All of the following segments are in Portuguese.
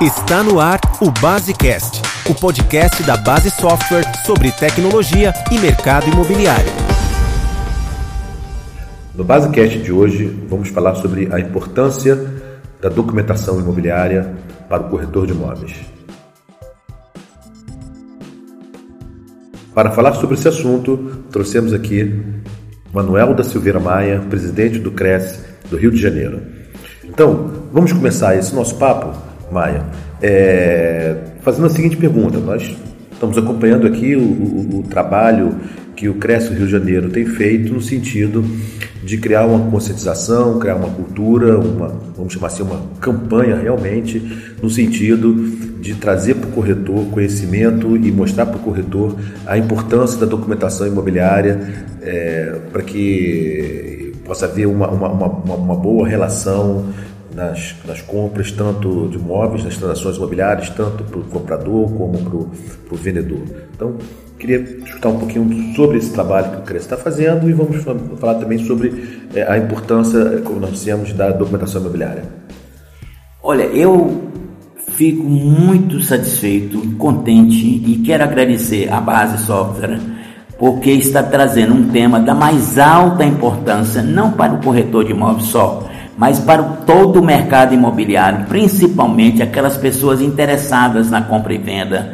Está no ar o Basecast, o podcast da Base Software sobre tecnologia e mercado imobiliário. No Basecast de hoje, vamos falar sobre a importância da documentação imobiliária para o corretor de imóveis. Para falar sobre esse assunto, trouxemos aqui Manuel da Silveira Maia, presidente do CRES do Rio de Janeiro. Então, vamos começar esse nosso papo, Maia, é, fazendo a seguinte pergunta. Nós estamos acompanhando aqui o, o, o trabalho que o CRES do Rio de Janeiro tem feito no sentido de criar uma conscientização, criar uma cultura, uma, vamos chamar assim, uma campanha realmente, no sentido de trazer para o corretor conhecimento e mostrar para o corretor a importância da documentação imobiliária é, para que possa haver uma, uma, uma, uma boa relação nas, compras, tanto de imóveis, nas transações imobiliárias, tanto para o comprador como para o vendedor. Então, queria escutar um pouquinho sobre esse trabalho que o CRES está fazendo e vamos falar também sobre é, a importância, como nós dissemos, da documentação imobiliária. Olha, eu fico muito satisfeito, contente e quero agradecer à Base Software porque está trazendo um tema da mais alta importância, não para o corretor de imóveis só, mas para todo o mercado imobiliário, principalmente aquelas pessoas interessadas na compra e venda,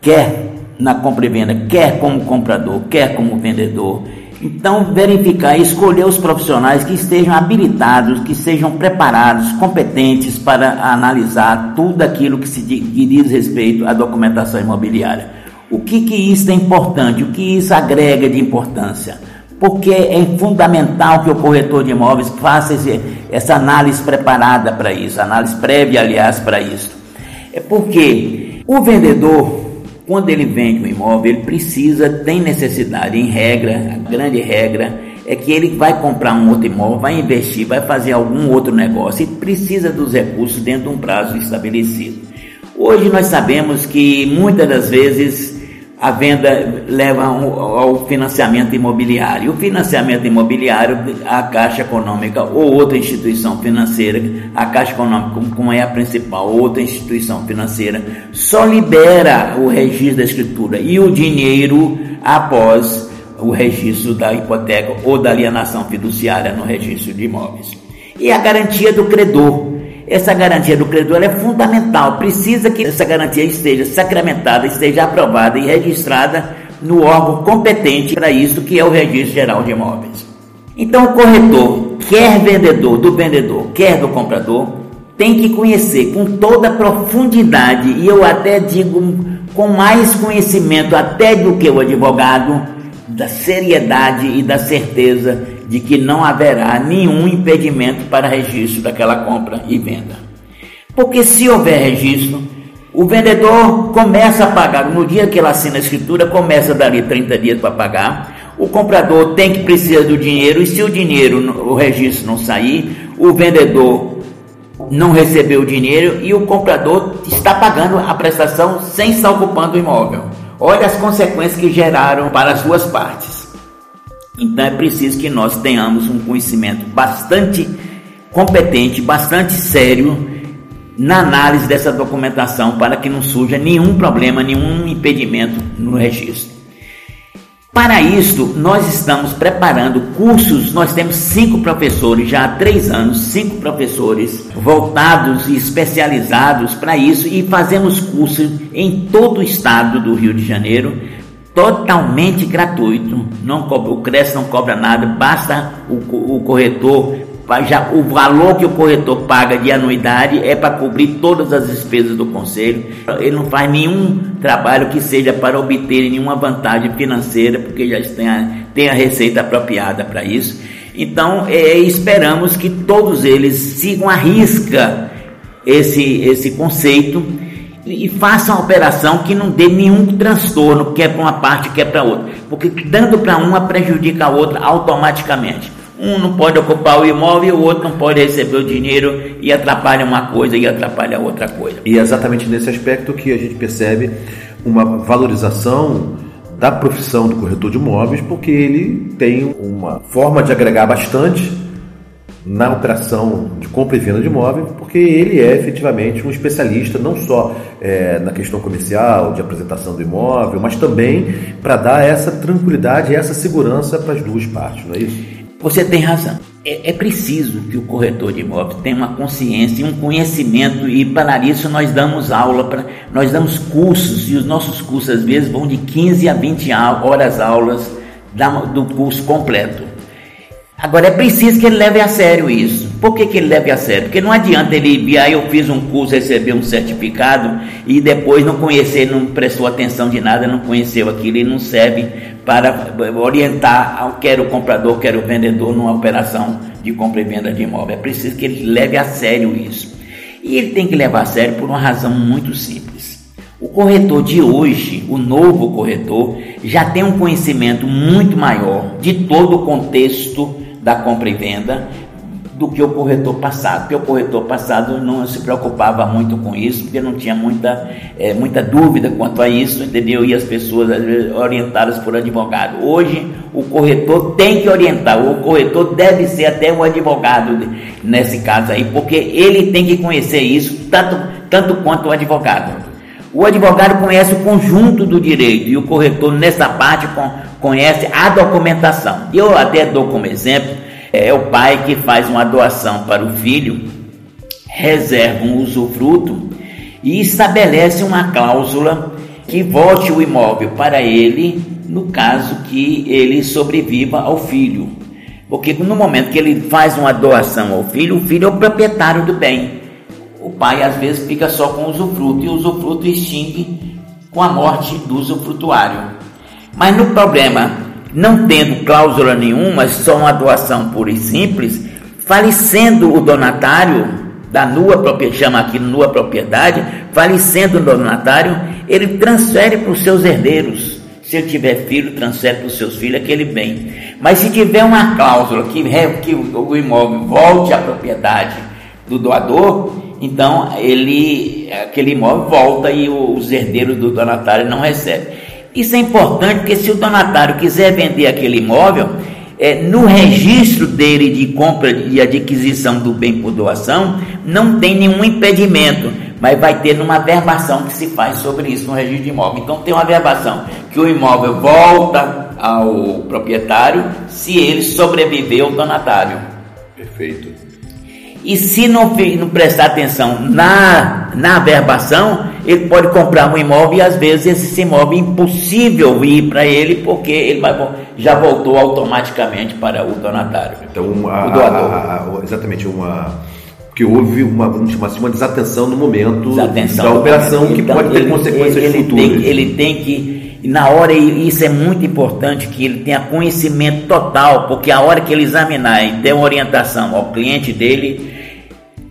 quer na compra e venda, quer como comprador, quer como vendedor. Então, verificar e escolher os profissionais que estejam habilitados, que sejam preparados, competentes para analisar tudo aquilo que se diz respeito à documentação imobiliária. O que, que isso é importante? O que isso agrega de importância? Porque é fundamental que o corretor de imóveis faça esse, essa análise preparada para isso, análise prévia, aliás, para isso. É porque o vendedor quando ele vende um imóvel, ele precisa, tem necessidade, em regra, a grande regra é que ele vai comprar um outro imóvel, vai investir, vai fazer algum outro negócio e precisa dos recursos dentro de um prazo estabelecido. Hoje nós sabemos que muitas das vezes a venda leva ao financiamento imobiliário. O financiamento imobiliário, a Caixa Econômica ou outra instituição financeira, a Caixa Econômica, como é a principal, outra instituição financeira, só libera o registro da escritura e o dinheiro após o registro da hipoteca ou da alienação fiduciária no registro de imóveis. E a garantia do credor. Essa garantia do credor é fundamental, precisa que essa garantia esteja sacramentada, esteja aprovada e registrada no órgão competente para isso, que é o Registro Geral de Imóveis. Então, o corretor, quer vendedor do vendedor, quer do comprador, tem que conhecer com toda profundidade, e eu até digo com mais conhecimento até do que o advogado, da seriedade e da certeza de que não haverá nenhum impedimento para registro daquela compra e venda. Porque se houver registro, o vendedor começa a pagar, no dia que ele assina a escritura, começa dali 30 dias para pagar. O comprador tem que precisar do dinheiro e se o dinheiro, o registro não sair, o vendedor não recebeu o dinheiro e o comprador está pagando a prestação sem estar ocupando o imóvel. Olha as consequências que geraram para as duas partes. Então é preciso que nós tenhamos um conhecimento bastante competente, bastante sério na análise dessa documentação para que não surja nenhum problema, nenhum impedimento no registro. Para isso, nós estamos preparando cursos. Nós temos cinco professores já há três anos, cinco professores voltados e especializados para isso, e fazemos cursos em todo o estado do Rio de Janeiro totalmente gratuito. Não cobra, o CRES não cobra nada, basta o, o corretor. Já, o valor que o corretor paga de anuidade é para cobrir todas as despesas do conselho. Ele não faz nenhum trabalho que seja para obter nenhuma vantagem financeira, porque já tem a, tem a receita apropriada para isso. Então, é, esperamos que todos eles sigam à risca esse, esse conceito e faça uma operação que não dê nenhum transtorno, quer para uma parte, quer para outra. Porque dando para uma prejudica a outra automaticamente. Um não pode ocupar o imóvel, o outro não pode receber o dinheiro e atrapalha uma coisa e atrapalha outra coisa. E é exatamente nesse aspecto que a gente percebe uma valorização da profissão do corretor de imóveis, porque ele tem uma forma de agregar bastante na operação de compra e venda de imóvel, porque ele é efetivamente um especialista não só é, na questão comercial, de apresentação do imóvel, mas também para dar essa tranquilidade e essa segurança para as duas partes, não é isso? Você tem razão. É, é, preciso que o corretor de imóveis tenha uma consciência e um conhecimento, e para isso nós damos aula, pra, nós damos cursos, e os nossos cursos às vezes vão de 15 a 20 horas aulas do curso completo. Agora é preciso que ele leve a sério isso. Por que, que ele leve a sério? Porque não adianta ele vir, aí eu fiz um curso, receber um certificado e depois não conhecer, não prestou atenção de nada, não conheceu aquilo e não serve para orientar, quer o comprador, quer o vendedor, numa operação de compra e venda de imóvel. É preciso que ele leve a sério isso. E ele tem que levar a sério por uma razão muito simples. O corretor de hoje, o novo corretor, já tem um conhecimento muito maior de todo o contexto da compra e venda do que o corretor passado, porque o corretor passado não se preocupava muito com isso, porque não tinha muita, é, muita dúvida quanto a isso, entendeu? E as pessoas orientadas por advogado. Hoje, o corretor tem que orientar, o corretor deve ser até o advogado nesse caso aí, porque ele tem que conhecer isso tanto, tanto quanto o advogado. O advogado conhece o conjunto do direito e o corretor, nessa parte, conhece a documentação. Eu até dou como exemplo é o pai que faz uma doação para o filho, reserva um usufruto e estabelece uma cláusula que volte o imóvel para ele no caso que ele sobreviva ao filho. Porque no momento que ele faz uma doação ao filho, o filho é o proprietário do bem. O pai às vezes fica só com o usufruto e o usufruto extingue com a morte do usufrutuário. Mas no problema não tendo cláusula nenhuma, só uma doação pura e simples, falecendo o donatário da nua propriedade, chama aqui nua propriedade, falecendo o donatário, ele transfere para os seus herdeiros. Se ele tiver filho, transfere para os seus filhos aquele bem. Mas se tiver uma cláusula que, que o imóvel volte à propriedade do doador, então ele aquele imóvel volta e os herdeiros do donatário não recebem. Isso é importante porque se o donatário quiser vender aquele imóvel, é, no registro dele de compra e adquisição do bem por doação, não tem nenhum impedimento, mas vai ter numa verbação que se faz sobre isso no registro de imóvel. Então tem uma verbação que o imóvel volta ao proprietário se ele sobreviver ao donatário. Perfeito. E se não, não prestar atenção na, na verbação, ele pode comprar um imóvel e às vezes esse imóvel é impossível ir para ele porque ele vai, já voltou automaticamente para o donatário. Então, uma, o doador. A, a, exatamente, uma que houve uma, vamos chamar assim, uma desatenção no momento desatenção da operação que então, pode ter ele, consequências ele, futuras. Tem, ele tem que, na hora, e isso é muito importante, que ele tenha conhecimento total, porque a hora que ele examinar e der uma orientação ao cliente dele,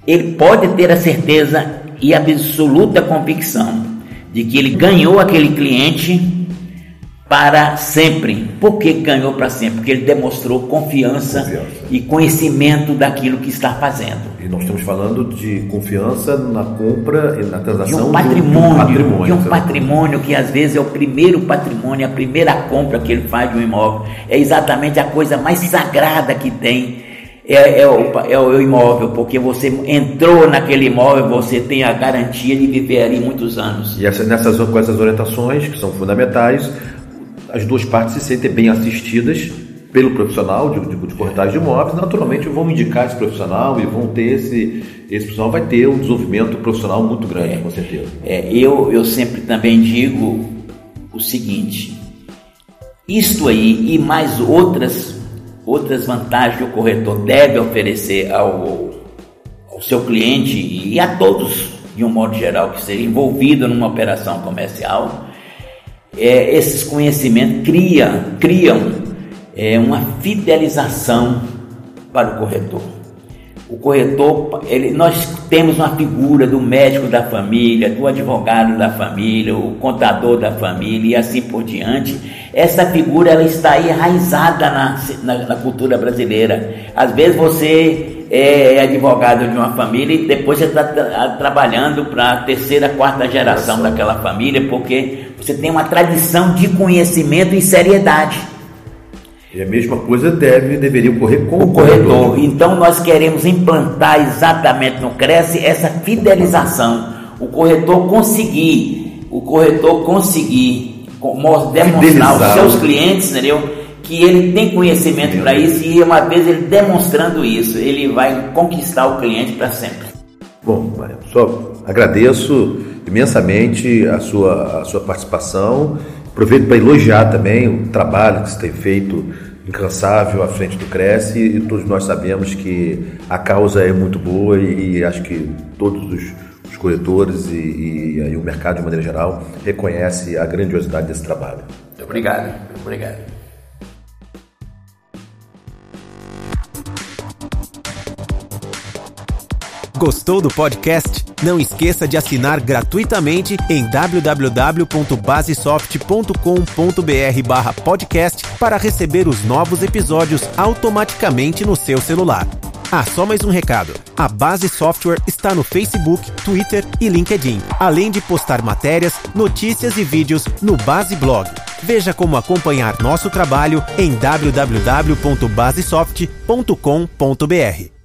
ele pode ter a certeza e absoluta convicção de que ele ganhou aquele cliente para sempre. Por que ganhou para sempre? Porque ele demonstrou confiança, confiança, e conhecimento daquilo que está fazendo. E nós estamos falando de confiança na compra e na transação de um patrimônio, de um patrimônio, de um patrimônio que às vezes é o primeiro patrimônio, a primeira compra que ele faz de um imóvel. É exatamente a coisa mais sagrada que tem é, é, o, é o imóvel, porque você entrou naquele imóvel, você tem a garantia de viver ali muitos anos. E essa, nessas, com essas orientações, que são fundamentais, as duas partes se sentem bem assistidas pelo profissional de, de, de corretagem de imóveis, naturalmente vão indicar esse profissional e vão ter esse, esse profissional vai ter um desenvolvimento profissional muito grande, é, com certeza. É, eu, eu sempre também digo o seguinte, isto aí e mais outras outras vantagens que o corretor deve oferecer ao, ao seu cliente e a todos, de um modo geral, que seja envolvido numa operação comercial, é, esses conhecimentos criam, criam é, uma fidelização para o corretor. O corretor, ele, nós temos uma figura do médico da família, do advogado da família, o contador da família e assim por diante. Essa figura ela está enraizada na, na, na cultura brasileira. Às vezes você é advogado de uma família e depois você está tra trabalhando para a terceira, quarta geração daquela família, porque você tem uma tradição de conhecimento e seriedade. E a mesma coisa deve, deveria ocorrer com o, o corretor. corretor. Então nós queremos implantar exatamente no Cresce essa fidelização. O corretor conseguir, o corretor conseguir demonstrar aos seus clientes, entendeu? Que ele tem conhecimento para isso e uma vez ele demonstrando isso, ele vai conquistar o cliente para sempre. Bom, só agradeço imensamente a sua, a sua participação Aproveito para elogiar também o trabalho que você tem feito incansável à frente do Cresce e todos nós sabemos que a causa é muito boa e, e acho que todos os, os corretores e, e, e o mercado de maneira geral reconhece a grandiosidade desse trabalho. Obrigado, obrigado. Gostou do podcast? Não esqueça de assinar gratuitamente em www.basesoft.com.br/podcast para receber os novos episódios automaticamente no seu celular. Ah, só mais um recado. A Base Software está no Facebook, Twitter e LinkedIn, além de postar matérias, notícias e vídeos no Base Blog. Veja como acompanhar nosso trabalho em www.basesoft.com.br.